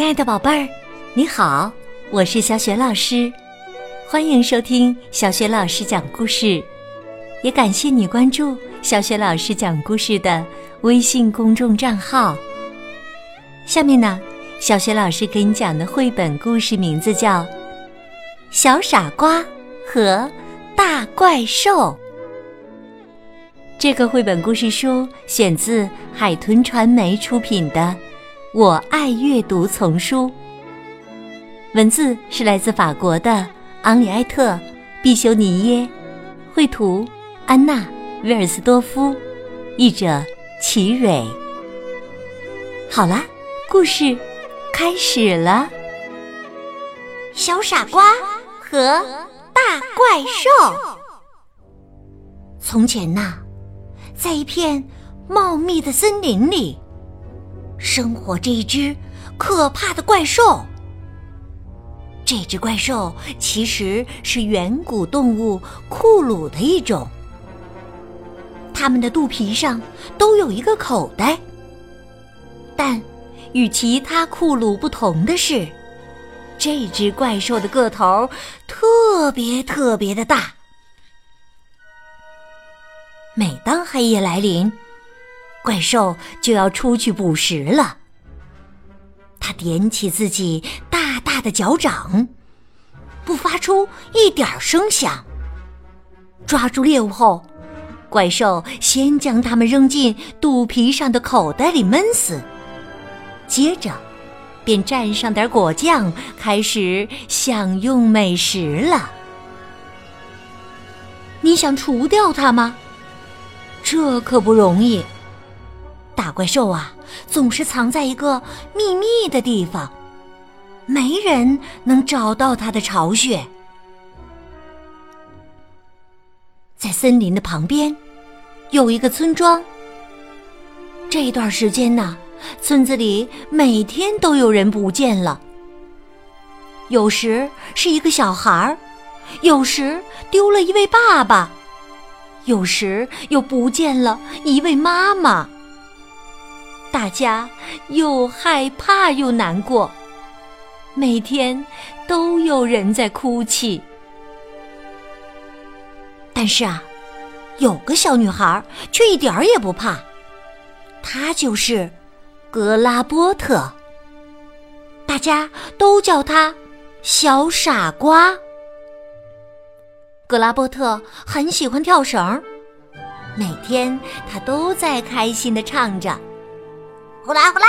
亲爱的宝贝儿，你好，我是小雪老师，欢迎收听小雪老师讲故事，也感谢你关注小雪老师讲故事的微信公众账号。下面呢，小雪老师给你讲的绘本故事名字叫《小傻瓜和大怪兽》。这个绘本故事书选自海豚传媒出品的。我爱阅读丛书，文字是来自法国的昂里埃特·毕修尼耶，绘图安娜·威尔斯多夫，译者齐蕊。好啦，故事开始了。小傻瓜和大怪兽。从前呐，在一片茂密的森林里。生活着一只可怕的怪兽。这只怪兽其实是远古动物库鲁的一种。它们的肚皮上都有一个口袋。但与其他库鲁不同的是，这只怪兽的个头特别特别的大。每当黑夜来临，怪兽就要出去捕食了。他踮起自己大大的脚掌，不发出一点声响。抓住猎物后，怪兽先将它们扔进肚皮上的口袋里闷死，接着便蘸上点果酱，开始享用美食了。你想除掉它吗？这可不容易。怪兽啊，总是藏在一个秘密的地方，没人能找到它的巢穴。在森林的旁边，有一个村庄。这段时间呢，村子里每天都有人不见了，有时是一个小孩儿，有时丢了一位爸爸，有时又不见了一位妈妈。大家又害怕又难过，每天都有人在哭泣。但是啊，有个小女孩却一点儿也不怕，她就是格拉波特。大家都叫她小傻瓜。格拉波特很喜欢跳绳，每天他都在开心的唱着。呼啦呼啦，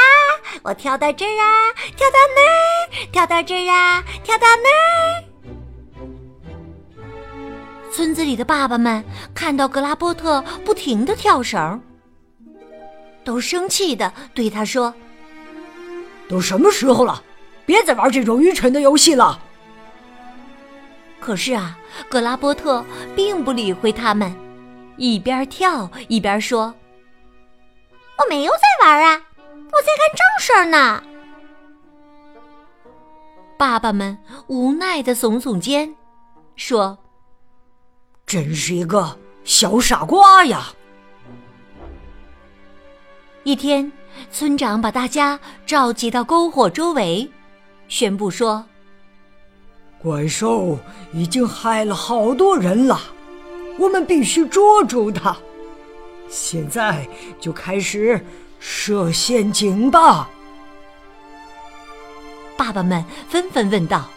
我跳到这儿啊，跳到那儿，跳到这儿啊，跳到那儿。村子里的爸爸们看到格拉波特不停的跳绳，都生气的对他说：“都什么时候了，别再玩这种愚蠢的游戏了。”可是啊，格拉波特并不理会他们，一边跳一边说：“我没有在玩啊。”我在干正事儿呢。爸爸们无奈的耸耸肩，说：“真是一个小傻瓜呀！”一天，村长把大家召集到篝火周围，宣布说：“怪兽已经害了好多人了，我们必须捉住它。现在就开始。”设陷阱吧！爸爸们纷纷问道：“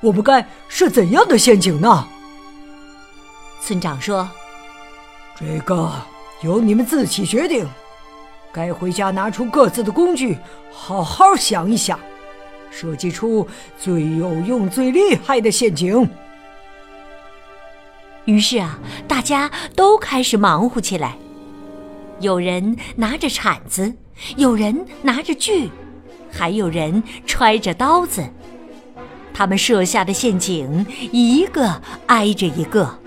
我们该设怎样的陷阱呢？”村长说：“这个由你们自己决定。该回家拿出各自的工具，好好想一想，设计出最有用、最厉害的陷阱。”于是啊，大家都开始忙活起来。有人拿着铲子，有人拿着锯，还有人揣着刀子。他们设下的陷阱一个挨着一个。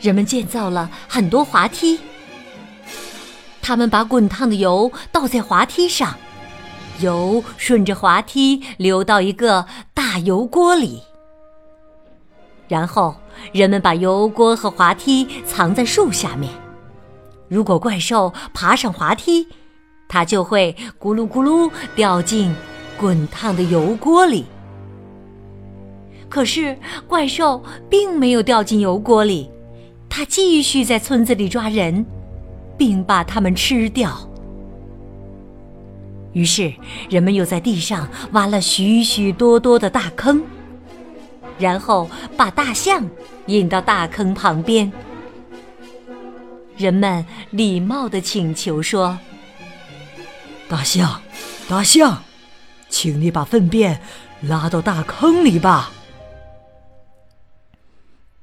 人们建造了很多滑梯，他们把滚烫的油倒在滑梯上，油顺着滑梯流到一个大油锅里。然后，人们把油锅和滑梯藏在树下面。如果怪兽爬上滑梯，它就会咕噜咕噜掉进滚烫的油锅里。可是怪兽并没有掉进油锅里，它继续在村子里抓人，并把它们吃掉。于是人们又在地上挖了许许多多的大坑，然后把大象引到大坑旁边。人们礼貌地请求说：“大象，大象，请你把粪便拉到大坑里吧。”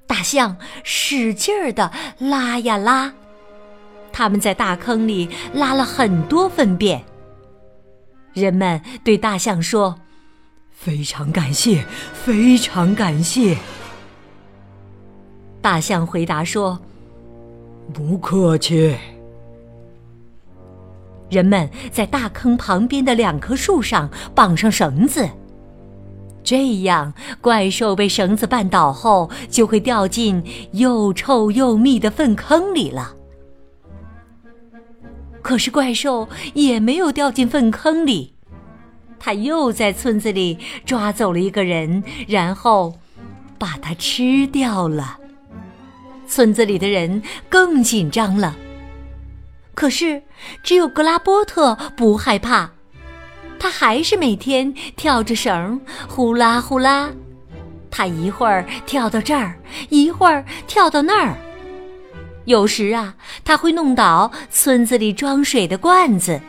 大象使劲儿的拉呀拉，他们在大坑里拉了很多粪便。人们对大象说：“非常感谢，非常感谢。”大象回答说：“不客气。”人们在大坑旁边的两棵树上绑上绳子。这样，怪兽被绳子绊倒后，就会掉进又臭又密的粪坑里了。可是怪兽也没有掉进粪坑里，他又在村子里抓走了一个人，然后把他吃掉了。村子里的人更紧张了。可是，只有格拉波特不害怕。他还是每天跳着绳，呼啦呼啦。他一会儿跳到这儿，一会儿跳到那儿。有时啊，他会弄倒村子里装水的罐子。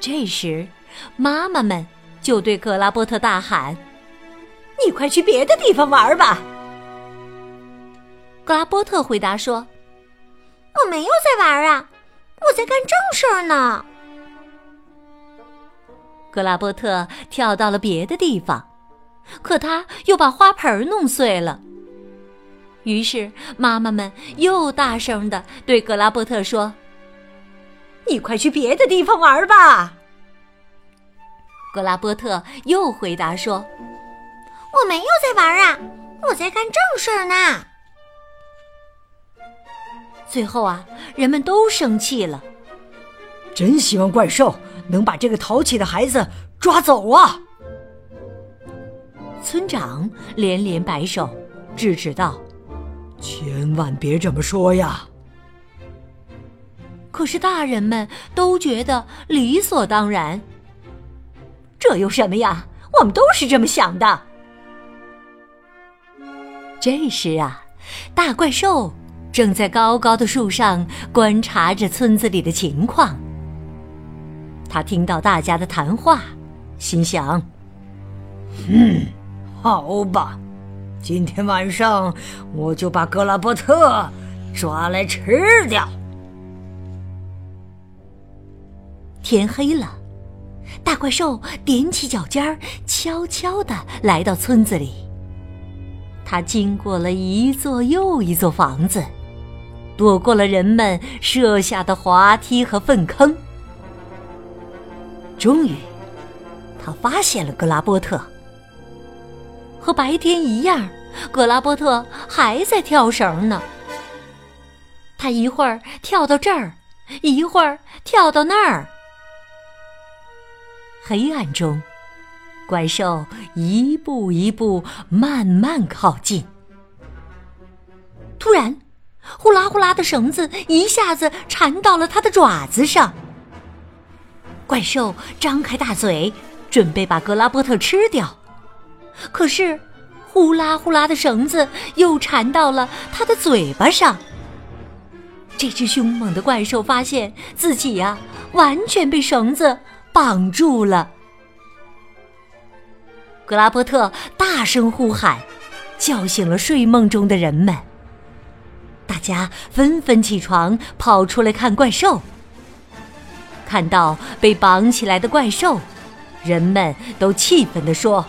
这时，妈妈们就对格拉波特大喊：“你快去别的地方玩吧！”格拉波特回答说：“我没有在玩啊，我在干正事儿呢。”格拉波特跳到了别的地方，可他又把花盆弄碎了。于是妈妈们又大声的对格拉波特说：“你快去别的地方玩吧！”格拉波特又回答说：“我没有在玩啊，我在干正事儿呢。”最后啊，人们都生气了，真希望怪兽。能把这个淘气的孩子抓走啊！村长连连摆手，制止道：“千万别这么说呀！”可是大人们都觉得理所当然。这有什么呀？我们都是这么想的。这时啊，大怪兽正在高高的树上观察着村子里的情况。他听到大家的谈话，心想：“嗯，好吧，今天晚上我就把格拉伯特抓来吃掉。”天黑了，大怪兽踮起脚尖儿，悄悄地来到村子里。他经过了一座又一座房子，躲过了人们设下的滑梯和粪坑。终于，他发现了格拉波特。和白天一样，格拉波特还在跳绳呢。他一会儿跳到这儿，一会儿跳到那儿。黑暗中，怪兽一步一步慢慢靠近。突然，呼啦呼啦的绳子一下子缠到了他的爪子上。怪兽张开大嘴，准备把格拉波特吃掉，可是呼啦呼啦的绳子又缠到了他的嘴巴上。这只凶猛的怪兽发现自己呀，完全被绳子绑住了。格拉伯特大声呼喊，叫醒了睡梦中的人们。大家纷纷起床，跑出来看怪兽。看到被绑起来的怪兽，人们都气愤地说：“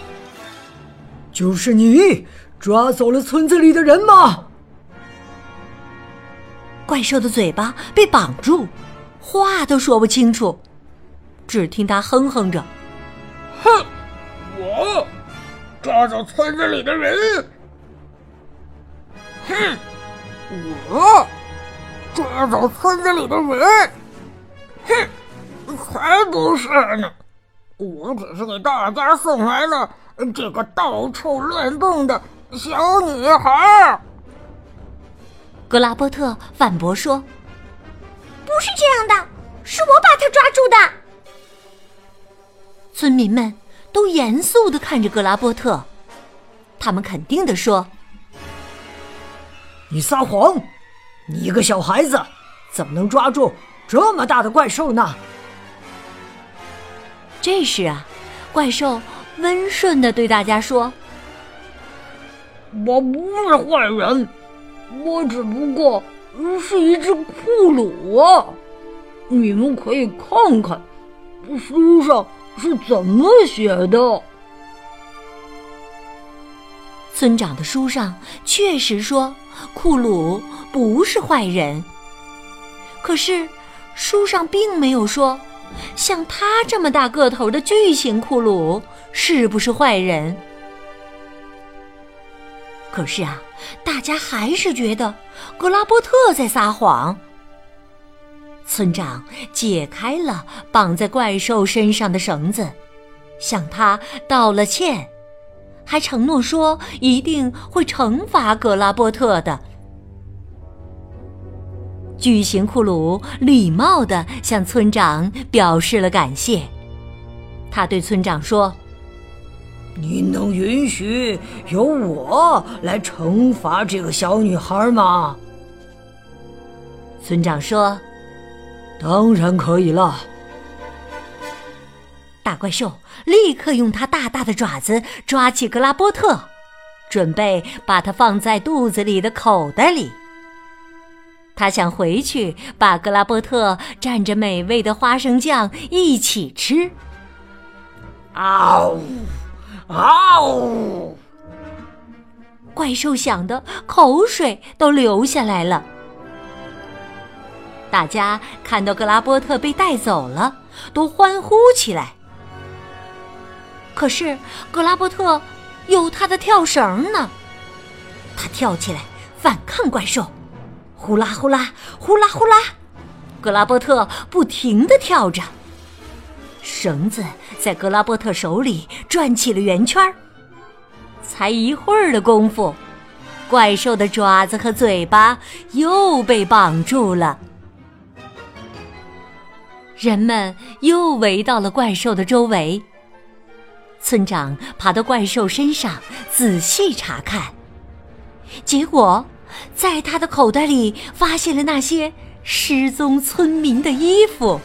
就是你抓走了村子里的人吗？”怪兽的嘴巴被绑住，话都说不清楚，只听他哼哼着：“哼，我抓走村子里的人。哼，我抓走村子里的人。哼。”才不是呢！我只是给大家送来了这个到处乱动的小女孩。”格拉波特反驳说：“不是这样的，是我把她抓住的。”村民们都严肃的看着格拉波特，他们肯定的说：“你撒谎！你一个小孩子，怎么能抓住这么大的怪兽呢？”这时啊，怪兽温顺的对大家说：“我不是坏人，我只不过是一只库鲁啊！你们可以看看书上。”是怎么写的？村长的书上确实说库鲁不是坏人，可是书上并没有说像他这么大个头的巨型库鲁是不是坏人。可是啊，大家还是觉得格拉波特在撒谎。村长解开了绑在怪兽身上的绳子，向他道了歉，还承诺说一定会惩罚格拉波特的。巨型库鲁礼貌地向村长表示了感谢，他对村长说：“您能允许由我来惩罚这个小女孩吗？”村长说。当然可以了。大怪兽立刻用它大大的爪子抓起格拉波特，准备把它放在肚子里的口袋里。他想回去把格拉波特蘸着美味的花生酱一起吃。嗷呜，嗷呜！怪兽想的口水都流下来了。大家看到格拉波特被带走了，都欢呼起来。可是格拉波特有他的跳绳呢，他跳起来反抗怪兽，呼啦呼啦，呼啦呼啦，格拉波特不停的跳着，绳子在格拉波特手里转起了圆圈才一会儿的功夫，怪兽的爪子和嘴巴又被绑住了。人们又围到了怪兽的周围。村长爬到怪兽身上仔细查看，结果在他的口袋里发现了那些失踪村民的衣服。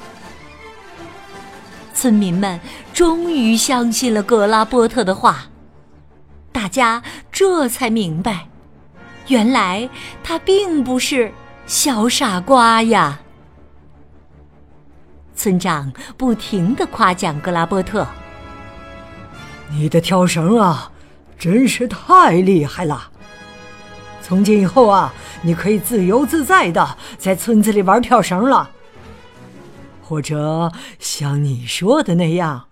村民们终于相信了格拉波特的话，大家这才明白，原来他并不是小傻瓜呀。村长不停的夸奖格拉波特：“你的跳绳啊，真是太厉害了！从今以后啊，你可以自由自在的在村子里玩跳绳了。或者像你说的那样，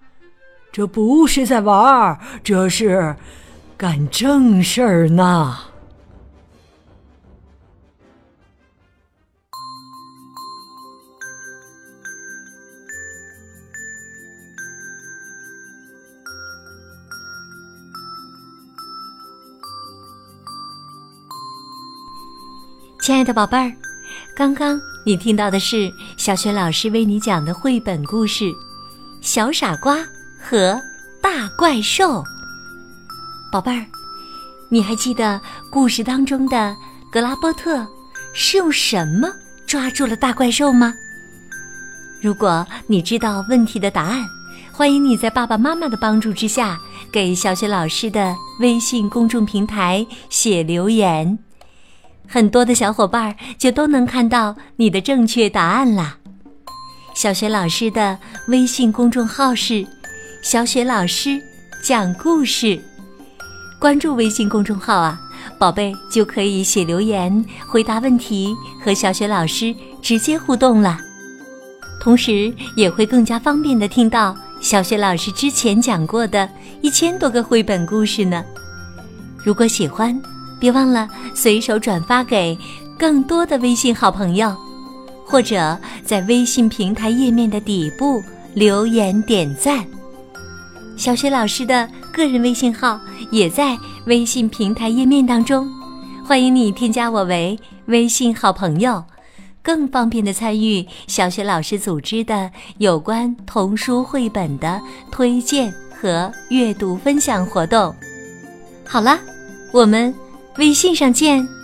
这不是在玩，这是干正事儿呢。”亲爱的宝贝儿，刚刚你听到的是小雪老师为你讲的绘本故事《小傻瓜和大怪兽》。宝贝儿，你还记得故事当中的格拉波特是用什么抓住了大怪兽吗？如果你知道问题的答案，欢迎你在爸爸妈妈的帮助之下，给小雪老师的微信公众平台写留言。很多的小伙伴就都能看到你的正确答案啦。小雪老师的微信公众号是“小雪老师讲故事”，关注微信公众号啊，宝贝就可以写留言、回答问题，和小雪老师直接互动了。同时也会更加方便的听到小雪老师之前讲过的一千多个绘本故事呢。如果喜欢。别忘了随手转发给更多的微信好朋友，或者在微信平台页面的底部留言点赞。小雪老师的个人微信号也在微信平台页面当中，欢迎你添加我为微信好朋友，更方便的参与小雪老师组织的有关童书绘本的推荐和阅读分享活动。好了，我们微信上见。